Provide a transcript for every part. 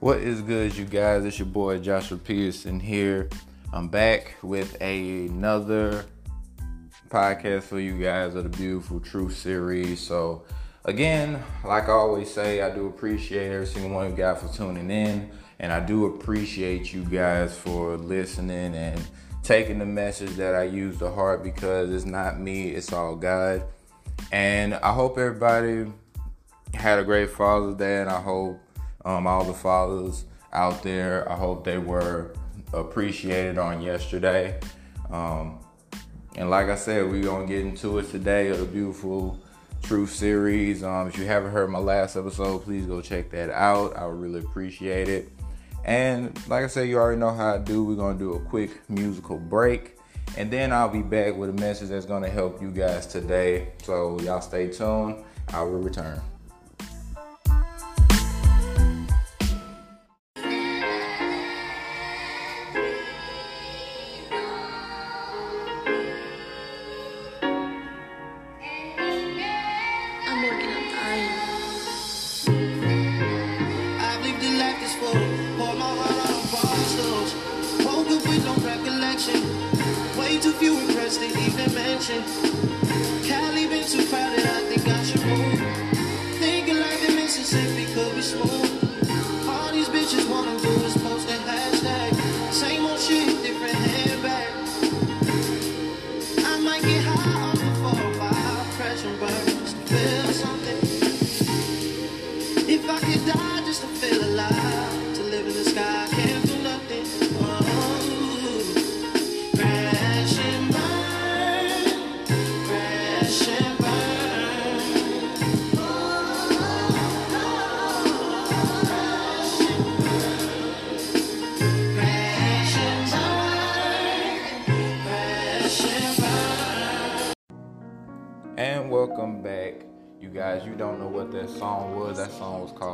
What is good, you guys? It's your boy Joshua Peterson here. I'm back with another podcast for you guys of the Beautiful Truth series. So, again, like I always say, I do appreciate every single one of you guys for tuning in, and I do appreciate you guys for listening and taking the message that I use to heart because it's not me, it's all God. And I hope everybody had a great Father's Day, and I hope um, all the fathers out there, I hope they were appreciated on yesterday. Um, and like I said, we're gonna get into it today of the beautiful truth series. Um, if you haven't heard my last episode, please go check that out. I would really appreciate it. And like I said, you already know how I do. We're gonna do a quick musical break. And then I'll be back with a message that's gonna help you guys today. So y'all stay tuned. I will return. With no recollection. Way too few impressed to even mention. Cali been too crowded,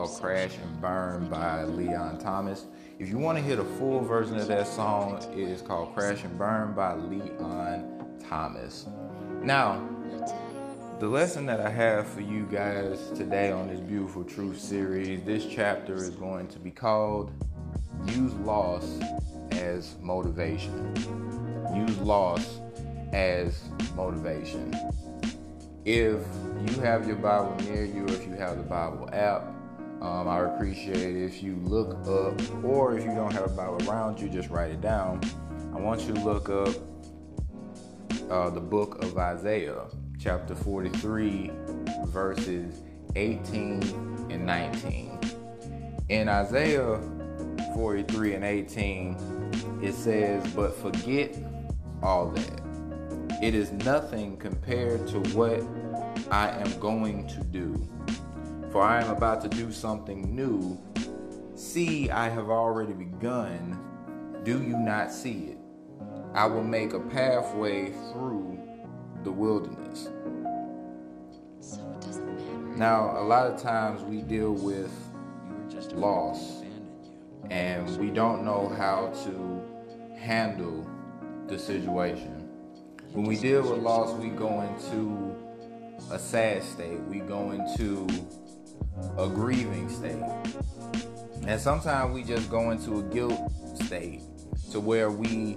called Crash and Burn by Leon Thomas. If you want to hear the full version of that song, it is called Crash and Burn by Leon Thomas. Now, the lesson that I have for you guys today on this Beautiful Truth series, this chapter is going to be called Use Loss as Motivation. Use loss as motivation if you have your Bible near you, or if you have the Bible app, um, I would appreciate if you look up, or if you don't have a Bible around you, just write it down. I want you to look up uh, the book of Isaiah, chapter 43, verses 18 and 19. In Isaiah 43 and 18, it says, But forget all that. It is nothing compared to what I am going to do. For I am about to do something new. See, I have already begun. Do you not see it? I will make a pathway through the wilderness. So it doesn't matter. Now, a lot of times we deal with loss and we don't know how to handle the situation. When we deal with loss, we go into a sad state, we go into a grieving state. And sometimes we just go into a guilt state to where we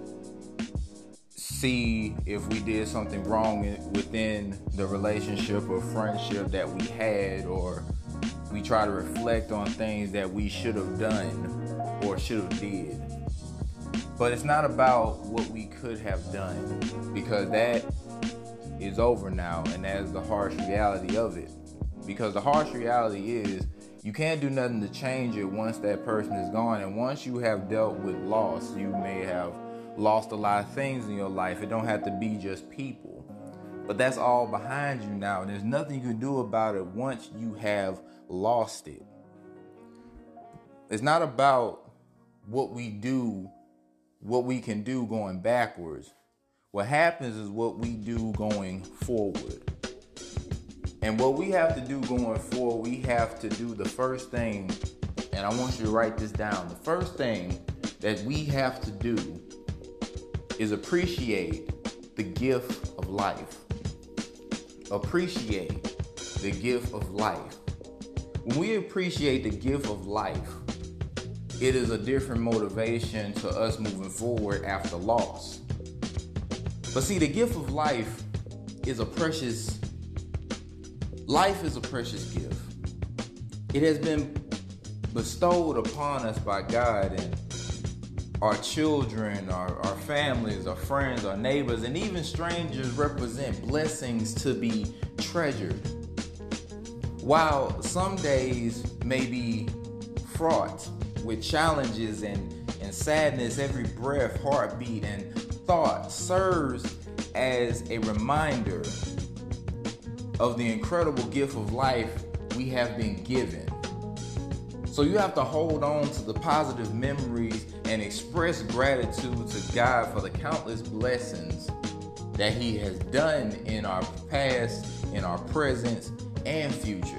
see if we did something wrong within the relationship or friendship that we had or we try to reflect on things that we should have done or should have did but it's not about what we could have done because that is over now and that's the harsh reality of it because the harsh reality is you can't do nothing to change it once that person is gone. And once you have dealt with loss you may have lost a lot of things in your life. It don't have to be just people. But that's all behind you now. And there's nothing you can do about it once you have lost it. It's not about what we do what we can do going backwards. What happens is what we do going forward and what we have to do going forward, we have to do the first thing, and I want you to write this down. The first thing that we have to do is appreciate the gift of life. Appreciate the gift of life. When we appreciate the gift of life, it is a different motivation to us moving forward after loss. But see, the gift of life is a precious life is a precious gift. It has been bestowed upon us by God and our children, our, our families, our friends, our neighbors, and even strangers represent blessings to be treasured. While some days may be fraught with challenges and, and sadness, every breath, heartbeat, and thought serves as a reminder of the incredible gift of life we have been given. So you have to hold on to the positive memories and express gratitude to God for the countless blessings that He has done in our past, in our present, and future.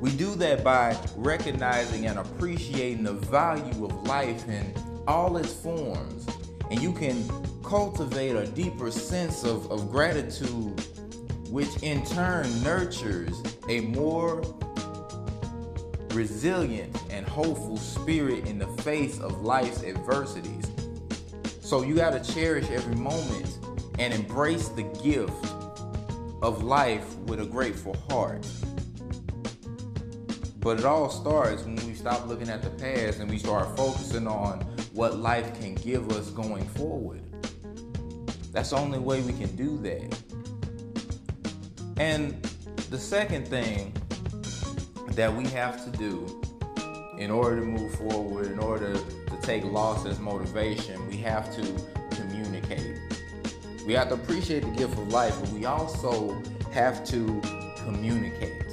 We do that by recognizing and appreciating the value of life in all its forms. And you can cultivate a deeper sense of, of gratitude, which in turn nurtures a more resilient and hopeful spirit in the face of life's adversities. So you got to cherish every moment and embrace the gift of life with a grateful heart. But it all starts when we stop looking at the past and we start focusing on what life can give us going forward. That's the only way we can do that. And the second thing that we have to do in order to move forward, in order to take loss as motivation, we have to communicate. We have to appreciate the gift of life, but we also have to communicate.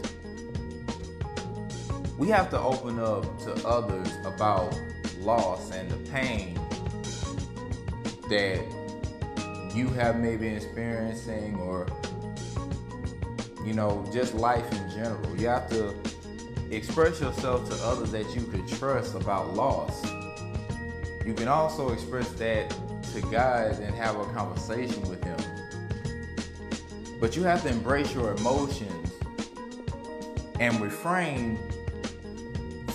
We have to open up to others about loss and the pain that you have maybe experiencing or you know just life in general. You have to express yourself to others that you could trust about loss. You can also express that to God and have a conversation with Him. But you have to embrace your emotions and refrain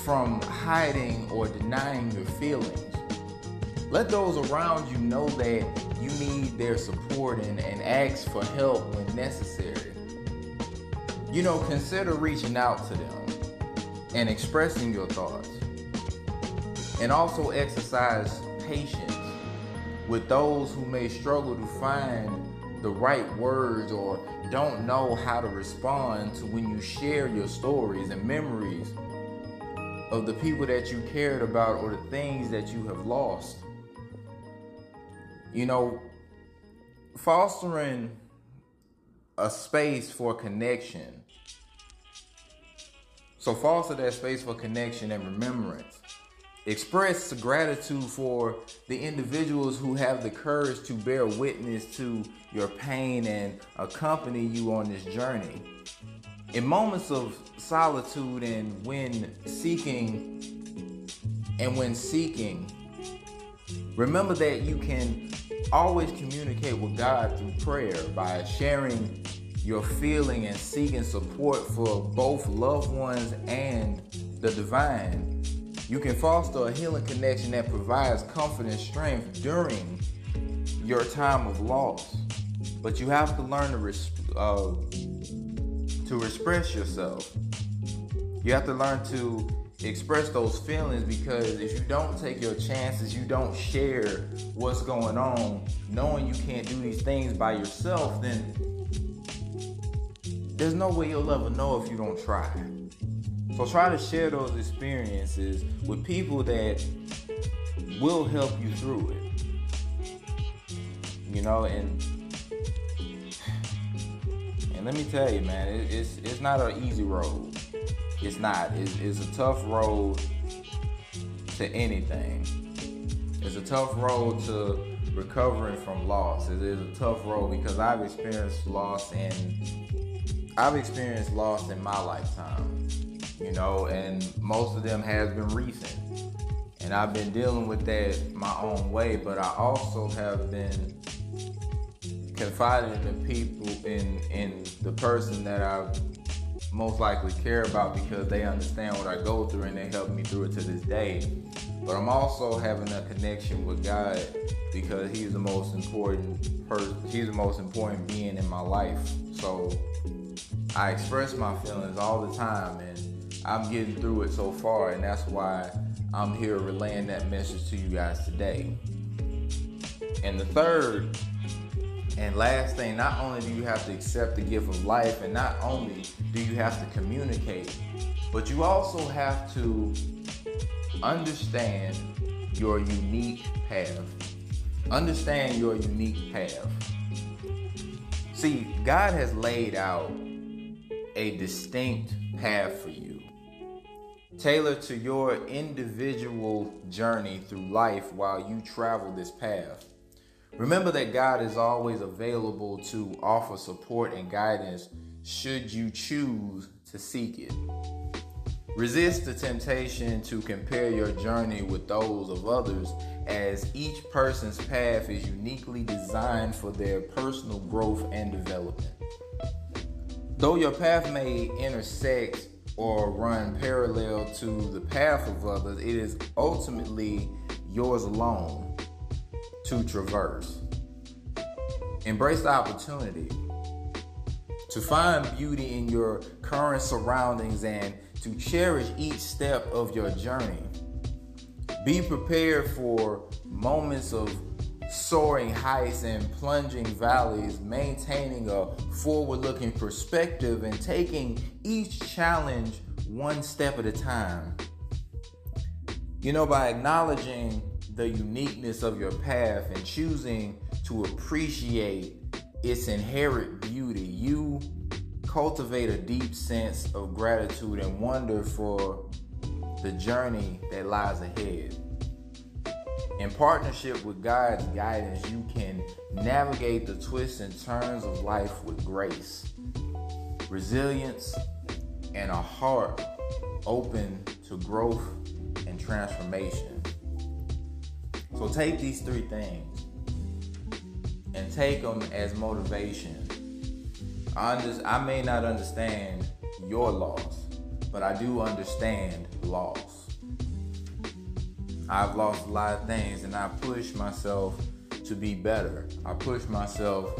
from hiding or denying your feelings. Let those around you know that you need their support and, and ask for help when necessary. You know, consider reaching out to them and expressing your thoughts. And also exercise patience with those who may struggle to find the right words or don't know how to respond to when you share your stories and memories of the people that you cared about or the things that you have lost. You know, fostering a space for connection so foster that space for connection and remembrance. Express gratitude for the individuals who have the courage to bear witness to your pain and accompany you on this journey. In moments of solitude and when seeking and when seeking, remember that you can always communicate with God through prayer by sharing your feeling and seeking support for both loved ones and the divine, you can foster a healing connection that provides comfort and strength during your time of loss. But you have to learn to, res- uh, to express yourself. You have to learn to express those feelings because if you don't take your chances, you don't share what's going on, knowing you can't do these things by yourself, then there's no way you'll ever know if you don't try. So try to share those experiences with people that will help you through it. You know, and and let me tell you, man, it, it's it's not an easy road. It's not. It's, it's a tough road to anything. It's a tough road to recovering from loss. It is a tough road because I've experienced loss and I've experienced loss in my lifetime, you know, and most of them has been recent. And I've been dealing with that my own way, but I also have been confiding in people in in the person that I've most likely care about because they understand what I go through and they help me through it to this day. But I'm also having a connection with God because He's the most important person. He's the most important being in my life. So I express my feelings all the time, and I'm getting through it so far, and that's why I'm here relaying that message to you guys today. And the third and last thing, not only do you have to accept the gift of life, and not only do you have to communicate, but you also have to understand your unique path. Understand your unique path. See, God has laid out a distinct path for you, tailored to your individual journey through life while you travel this path. Remember that God is always available to offer support and guidance should you choose to seek it. Resist the temptation to compare your journey with those of others, as each person's path is uniquely designed for their personal growth and development. Though your path may intersect or run parallel to the path of others, it is ultimately yours alone to traverse. Embrace the opportunity to find beauty in your current surroundings and to cherish each step of your journey. Be prepared for moments of soaring heights and plunging valleys, maintaining a forward looking perspective and taking each challenge one step at a time. You know, by acknowledging the uniqueness of your path and choosing to appreciate its inherent beauty, you cultivate a deep sense of gratitude and wonder for the journey that lies ahead. In partnership with God's guidance, you can navigate the twists and turns of life with grace, resilience, and a heart open to growth and transformation. So take these three things and take them as motivation. I, just, I may not understand your loss, but I do understand loss. I've lost a lot of things and I push myself to be better. I push myself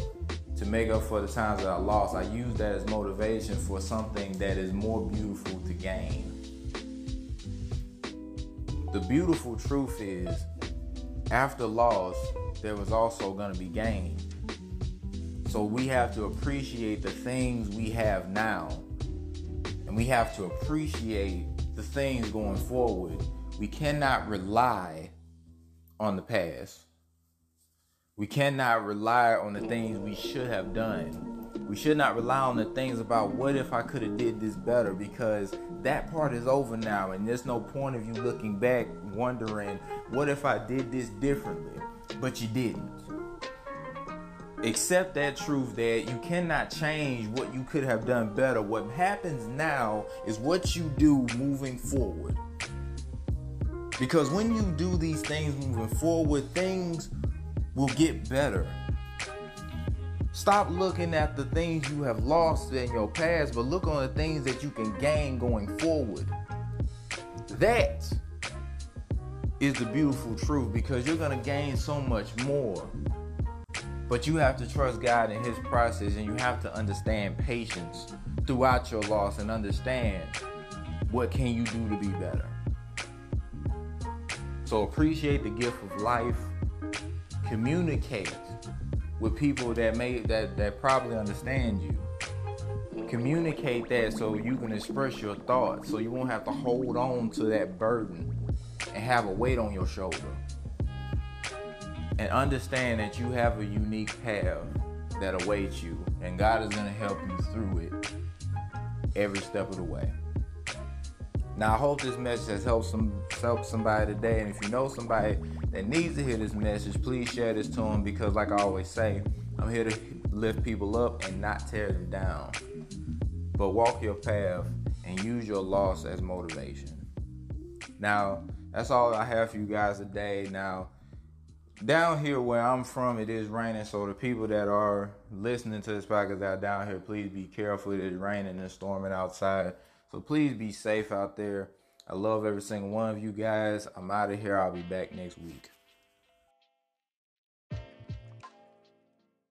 to make up for the times that I lost. I use that as motivation for something that is more beautiful to gain. The beautiful truth is after loss, there was also going to be gain. So we have to appreciate the things we have now. And we have to appreciate the things going forward. We cannot rely on the past. We cannot rely on the things we should have done. We should not rely on the things about what if I could have did this better because that part is over now and there's no point of you looking back wondering what if I did this differently, but you didn't. Accept that truth that you cannot change what you could have done better. What happens now is what you do moving forward. Because when you do these things moving forward, things will get better. Stop looking at the things you have lost in your past, but look on the things that you can gain going forward. That is the beautiful truth because you're going to gain so much more. But you have to trust God in His process and you have to understand patience throughout your loss and understand what can you do to be better. So appreciate the gift of life. Communicate with people that may that that probably understand you. Communicate that so you can express your thoughts, so you won't have to hold on to that burden and have a weight on your shoulder. And understand that you have a unique path that awaits you, and God is going to help you through it every step of the way. Now, I hope this message has helped some helped somebody today. And if you know somebody that needs to hear this message, please share this to them because, like I always say, I'm here to lift people up and not tear them down. But walk your path and use your loss as motivation. Now, that's all I have for you guys today. Now, down here where I'm from, it is raining. So the people that are listening to this podcast out down here, please be careful. It is raining and storming outside. So please be safe out there. I love every single one of you guys. I'm out of here. I'll be back next week.